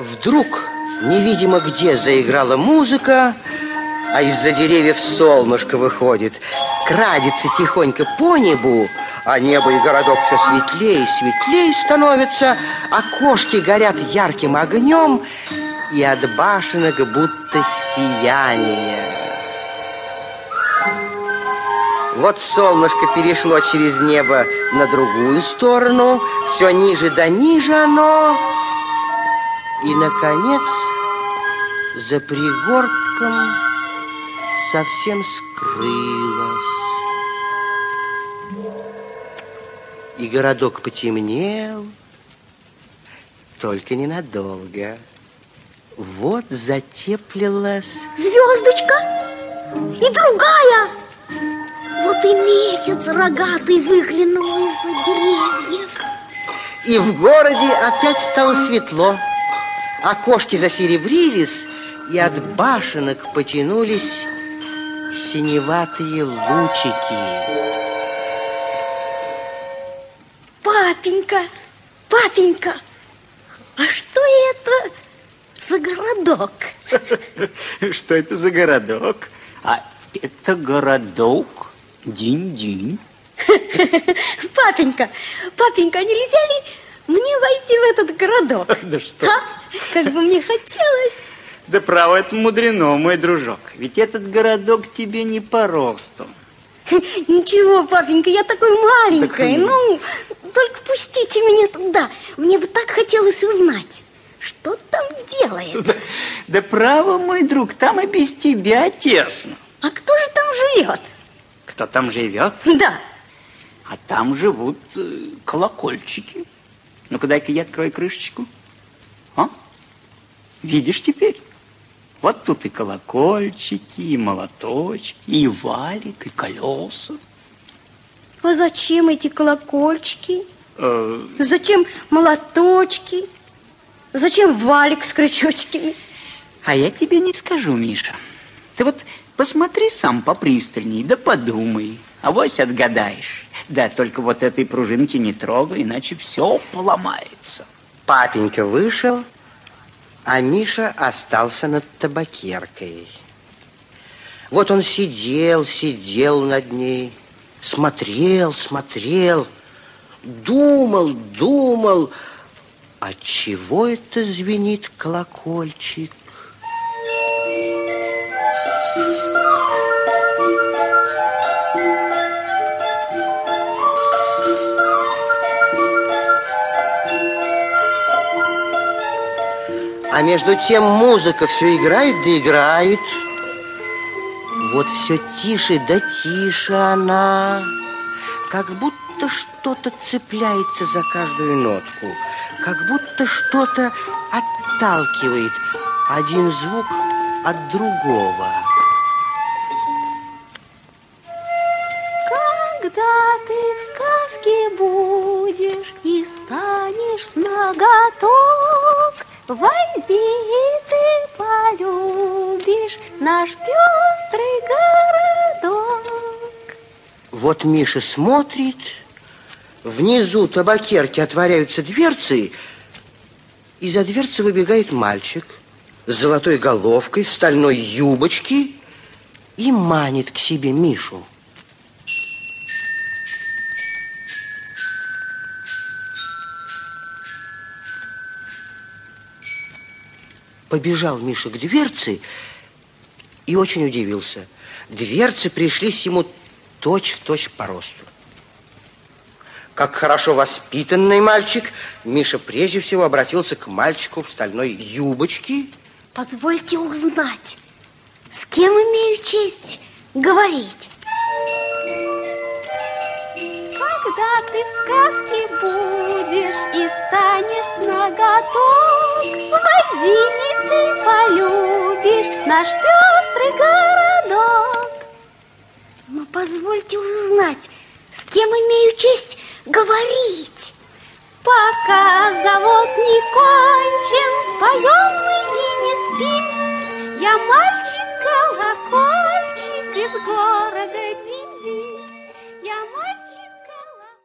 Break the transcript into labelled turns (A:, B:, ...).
A: Вдруг невидимо где заиграла музыка, а из-за деревьев солнышко выходит, крадется тихонько по небу, а небо и городок все светлее и светлее становятся, окошки горят ярким огнем, и от башенок будто сияние. Вот солнышко перешло через небо на другую сторону, все ниже да ниже оно, и, наконец, за пригорком совсем скрылось. И городок потемнел, только ненадолго. Вот затеплилась...
B: Звездочка и другая. Вот и месяц рогатый выглянул из-за деревьев.
A: И в городе опять стало светло. Окошки засеребрились, и от башенок потянулись синеватые лучики.
B: Папенька, папенька, а что это за городок?
C: Что это за городок? А это городок Динь-Динь.
B: Папенька, папенька, нельзя ли мне войти в этот городок?
C: Да что?
B: А? Как бы мне хотелось.
C: Да право, это мудрено, мой дружок. Ведь этот городок тебе не по росту.
B: Ничего, папенька, я такой маленькая.
C: Так...
B: Ну, только пустите меня туда. Мне бы так хотелось узнать, что там делается.
C: Да, да право, мой друг, там и без тебя тесно.
B: А кто же там живет?
C: Кто там живет?
B: Да.
C: А там живут э, колокольчики. Ну-ка, дай-ка я открою крышечку. Видишь теперь? Вот тут и колокольчики, и молоточки, и валик, и колеса.
B: А зачем эти колокольчики?
C: Э...
B: Зачем молоточки? Зачем валик с крючочками?
C: А я тебе не скажу, Миша. Ты вот посмотри сам попристальней, да подумай. А вось отгадаешь. Да, только вот этой пружинки не трогай, иначе все поломается.
A: Папенька вышел, а Миша остался над табакеркой. Вот он сидел, сидел над ней, смотрел, смотрел, думал, думал, от чего это звенит колокольчик? А между тем музыка все играет да играет. Вот все тише да тише она, как будто что-то цепляется за каждую нотку, как будто что-то отталкивает один звук от другого.
B: Когда ты в сказке будешь и станешь с ноготок, Войди, и ты полюбишь наш пестрый городок.
A: Вот Миша смотрит, внизу табакерки отворяются дверцы, и за дверцы выбегает мальчик с золотой головкой, в стальной юбочке и манит к себе Мишу. Побежал Миша к дверце и очень удивился. Дверцы пришлись ему точь-в-точь точь по росту. Как хорошо воспитанный мальчик, Миша прежде всего обратился к мальчику в стальной юбочке.
B: Позвольте узнать, с кем имею честь говорить? Когда ты в сказке будешь наш пестрый городок. Но позвольте узнать, с кем имею честь говорить. Пока завод не кончен, поем мы и не спим. Я мальчик-колокольчик из города.